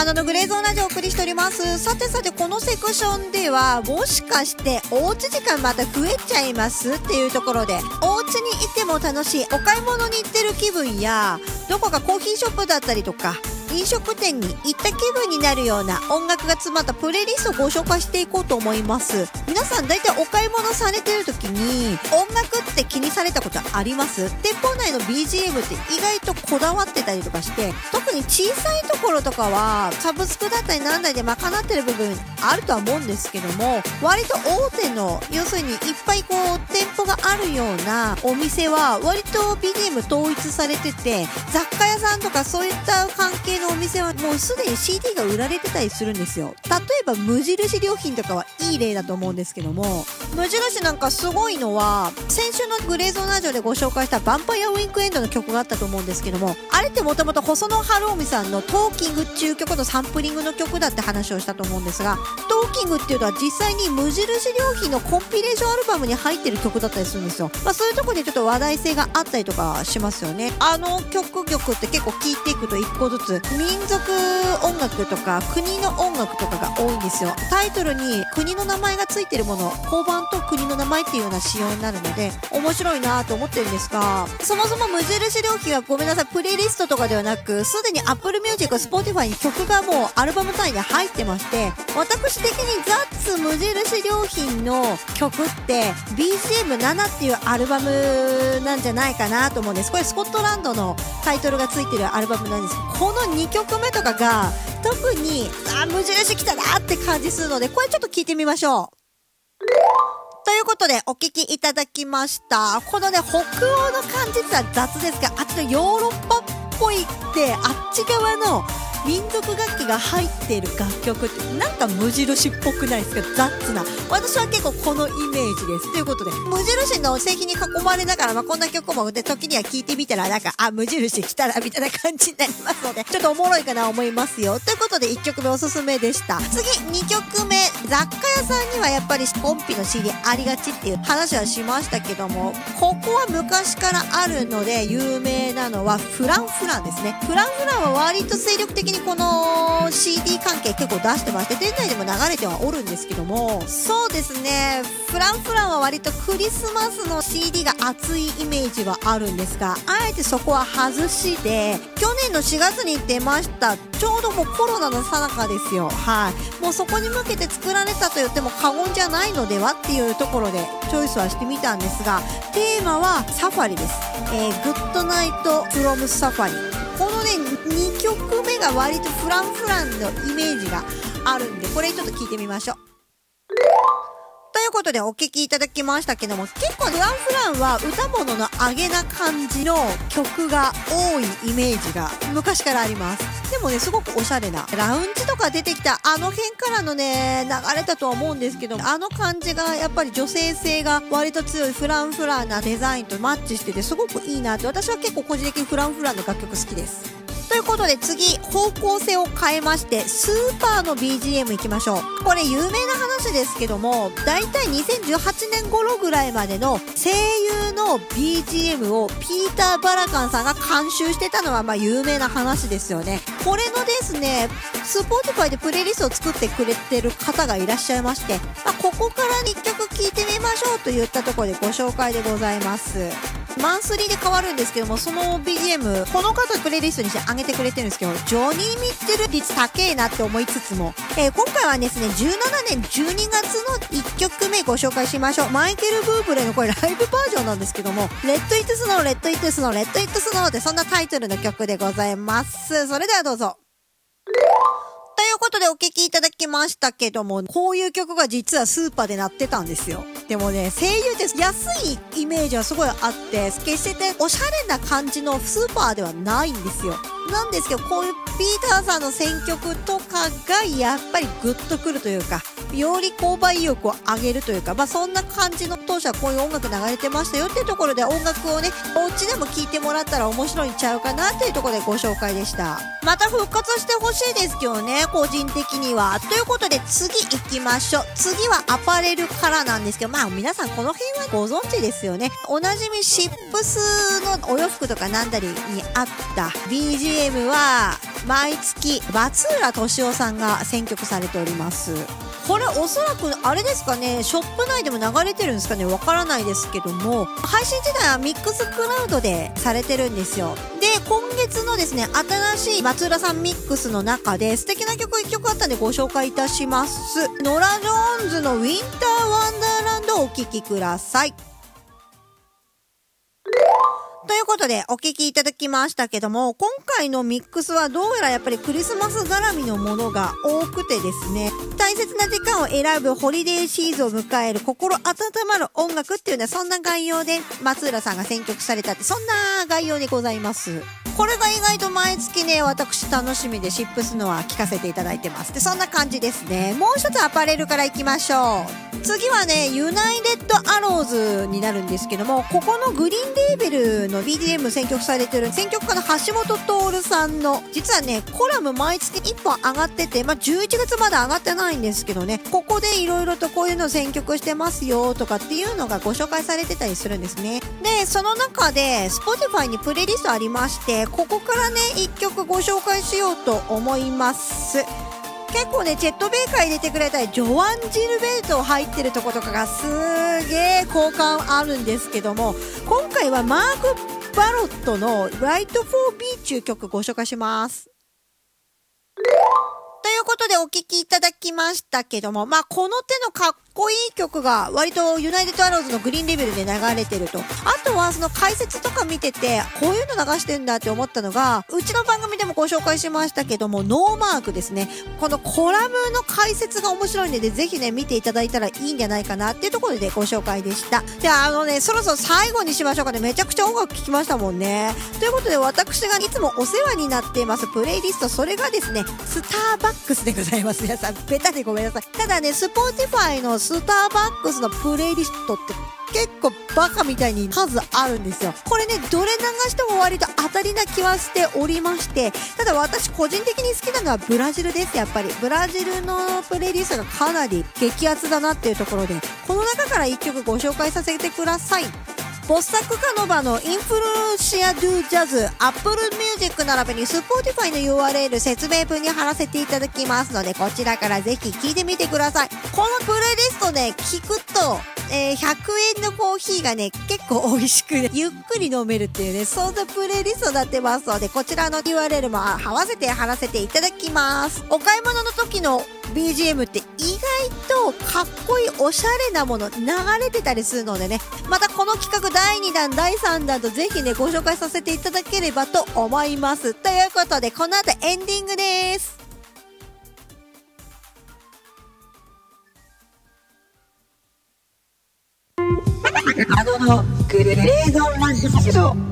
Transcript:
花のグレーゾーンラジオをお送りしております。さてさてこのセクションではもしかしておうち時間また増えちゃいますっていうところでお家にいても楽しいお買い物に行ってる気分やどこかコーヒーショップだったりとか飲食店に行った気分になるような音楽が詰まったプレイリストをご紹介していこうと思います。皆さん大体お買い物されてる時に音楽って気にされたことあります？店舗内の BGM って意外とこだわってたりとかして特に小さいところとかはサブスクだったりなんだりで賄ってる部分あるとは思うんですけども割と大手の要するにいっぱいこう店舗があるようなお店は割と BGM 統一されてて雑貨屋さんとかそういった関係のお店はもうすでに CD が売られてたりするんですよ。例えば無印良品とかはいい例だと思うんですけども無印なんかすごいのは先週のグレーゾーンラジオでご紹介したヴァンパイアウィンクエンドの曲があったと思うんですけどもあれってもともと細野晴臣さんのトーキングっていう曲のサンプリングの曲だって話をしたと思うんですがトーキングっていうのは実際に無印良品のコンピレーションアルバムに入ってる曲だったりするんですよ、まあ、そういうとこでちょっと話題性があったりとかしますよね。あの曲曲って結構聴いていくと一個ずつ民族音楽とか国の音楽とかが多いんですよ。タイトルに国の名前がついてるもの交番と国の名前っていうような仕様になるので面白いなと思ってるんですがそもそも無印良品はごめんなさいプレイリストとかではなくすでに Apple Music、Spotify に曲がもうアルバム単位で入ってまして私的にザッツ無印良品の曲って BGM7 っていうアルバムなんじゃないかなと思うんです。これスコットランドのタイトルがついてるアルバムなんです。この2曲目とかが特にあ無印来たなって感じするのでこれちょっと聞いてみましょう。ということでお聴きいただきました。このね北欧の感じっては雑ですがあっちのヨーロッパっぽいってあっち側の民族楽器が入っている楽曲ってなんか無印っぽくないですか？ザッツな。私は結構このイメージです。ということで無印の製品に囲まれながら、まあ、こんな曲もで時には聴いてみたらなんかあ無印来たらみたいな感じになりますので ちょっとおもろいかな思いますよ。ということで1曲目おすすめでした。次2曲目雑貨屋さんにはやっぱりコンピの CD ありがちっていう話はしましたけどもここは昔からあるので有名なのはフランフランですね。フランフランは割と精力的にこの CD 関係結構出してまして店内でも流れてはおるんですけども。そうですね。フランフランは割とクリスマスの CD が熱いイメージはあるんですがあえてそこは外しで去年の4月に出ましたちょうどもうコロナの最中ですよ。はい。もうそこに向けて作られたと言っても過言じゃないのではっていうところでチョイスはしてみたんですがテーマはサファリです、えー、グッドナイトフロムサファリ2曲目が割とフランフランのイメージがあるんでこれちょっと聞いてみましょう。ということでお聴きいただきましたけども結構フランフランは歌物の上げな感じの曲が多いイメージが昔からあります。でもねすごくおしゃれなラウンジとか出てきたあの辺からのね流れたとは思うんですけどあの感じがやっぱり女性性が割と強いフランフランなデザインとマッチしててすごくいいなって私は結構個人的にフランフランの楽曲好きです。ということで次方向性を変えましてスーパーの BGM いきましょう。これ有名な話ですけどもだいたい2018年頃ぐらいまでの声優の BGM をピーター・バラカンさんが監修してたのはまあ有名な話ですよね。これのですね Spotify でプレイリストを作ってくれてる方がいらっしゃいまして、まあ、ここから1曲聴いてみましょうといったところでご紹介でございます。マンスリーで変わるんですけどもその BGM この方プレイリストにしてあげてくれてるんですけどジョニー・ミッチェル率高えなって思いつつも、えー、今回はですね17年12月の1曲目ご紹介しましょう。マイケル・ブーブレのこれライブバージョンなんですけども Let It Snow Let It Snow Let It Snow ってそんなタイトルの曲でございます。それではどうぞ。ことでお聞きいただきましたけども、こういう曲が実はスーパーで鳴ってたんですよ。でもね、西友って安いイメージはすごいあって、決してておしゃれな感じのスーパーではないんですよ。なんですけど、こういうピーターさんの選曲とかがやっぱりグッとくるというか、より購買意欲を上げるというか、まあそんな感じの当初はこういう音楽流れてましたよっていうところで音楽をね、お家でも聴いてもらったら面白いんちゃうかなっていうところでご紹介でした。また復活してほしいですけどね、個人的には。ということで次行きましょう。次はアパレルからなんですけど、まあ皆さんこの辺はご存知ですよね。おなじみシップスのお洋服とかなんだりにあった BGM は毎月松浦敏夫さんが選曲されております。これおそらくあれですかね、ショップ内でも流れてるんですかね、わからないですけども、配信自体はミックスクラウドでされてるんですよ。で、今月のですね、新しい松浦さんミックスの中で素敵な曲1曲あったんでご紹介いたします。ノラ・ジョーンズのウィンター・ワンダーランドをお聴きください。ということで、お聴きいただきましたけども、今回のミックスはどうやらやっぱりクリスマス絡みのものが多くてですね、大切な時間を選ぶホリデーシーズンを迎える心温まる音楽っていうのはそんな概要で松浦さんが選曲されたって、そんな概要でございます。これが意外と毎月ね、私楽しみでシップスのは聞かせていただいてます。で、そんな感じですね。もう一つアパレルから行きましょう。次はね、ユナイテッドアローズになるんですけども、ここのグリーンレーベルの BDM 選曲されてる選曲家の橋本徹さんの、実はね、コラム毎月1本上がってて、まあ、11月まだ上がってないんですけどね、ここでいろいろとこういうの選曲してますよとかっていうのがご紹介されてたりするんですね。で、その中で、Spotify にプレイリストありまして、ここからね、1曲ご紹介しようと思います。結構ね、チェット・ベイカー入れてくれたり、ジョアン・ジルベルト入ってるとことかがすげえ好感あるんですけども、今回はマーク・バロットの Right for Me 中曲ご紹介します。ということでお聴きいただきましたけども、まあ、この手のかっこいい曲が割とユナイテッドアローズのグリーンレベルで流れてると。あとはその解説とか見てて、こういうの流してんだって思ったのが、うちの番組でもご紹介しましたけども、ノーマークですね。このコラムの解説が面白いので、ぜひね、見ていただいたらいいんじゃないかなっていうところでご紹介でした。で、あのね、そろそろ最後にしましょうかね。めちゃくちゃ音楽聴きましたもんね。ということで、私がいつもお世話になっていますプレイリスト、それがですね、スターバックスでございます。皆さん、ベタでごめんなさい。ただね、 Spotify のスターバックスのプレイリストって結構バカみたいに数あるんですよ。これね、どれ流しても割と当たりな気はしておりまして、ただ私個人的に好きなのはブラジルです、やっぱり。ブラジルのプレイリストがかなり激アツだなっていうところで、この中から1曲ご紹介させてください。BossaCucaNova の Influência do Jazz、 Apple Music 並びに Spotify の URL 説明文に貼らせていただきますので、こちらからぜひ聴いてみてください。このプレイリストで聞くと、えー、100円のコーヒーがね、結構美味しく、ね、ゆっくり飲めるっていうね、そんなプレイリストになってますので、こちらの URL も合わせて貼らせていただきます。お買い物の時の BGM って意外とかっこいいおしゃれなもの流れてたりするのでね、またこの企画第2弾、第3弾とぜひね、ご紹介させていただければと思います。ということで、この後エンディングです。あののグレーゾンラジオ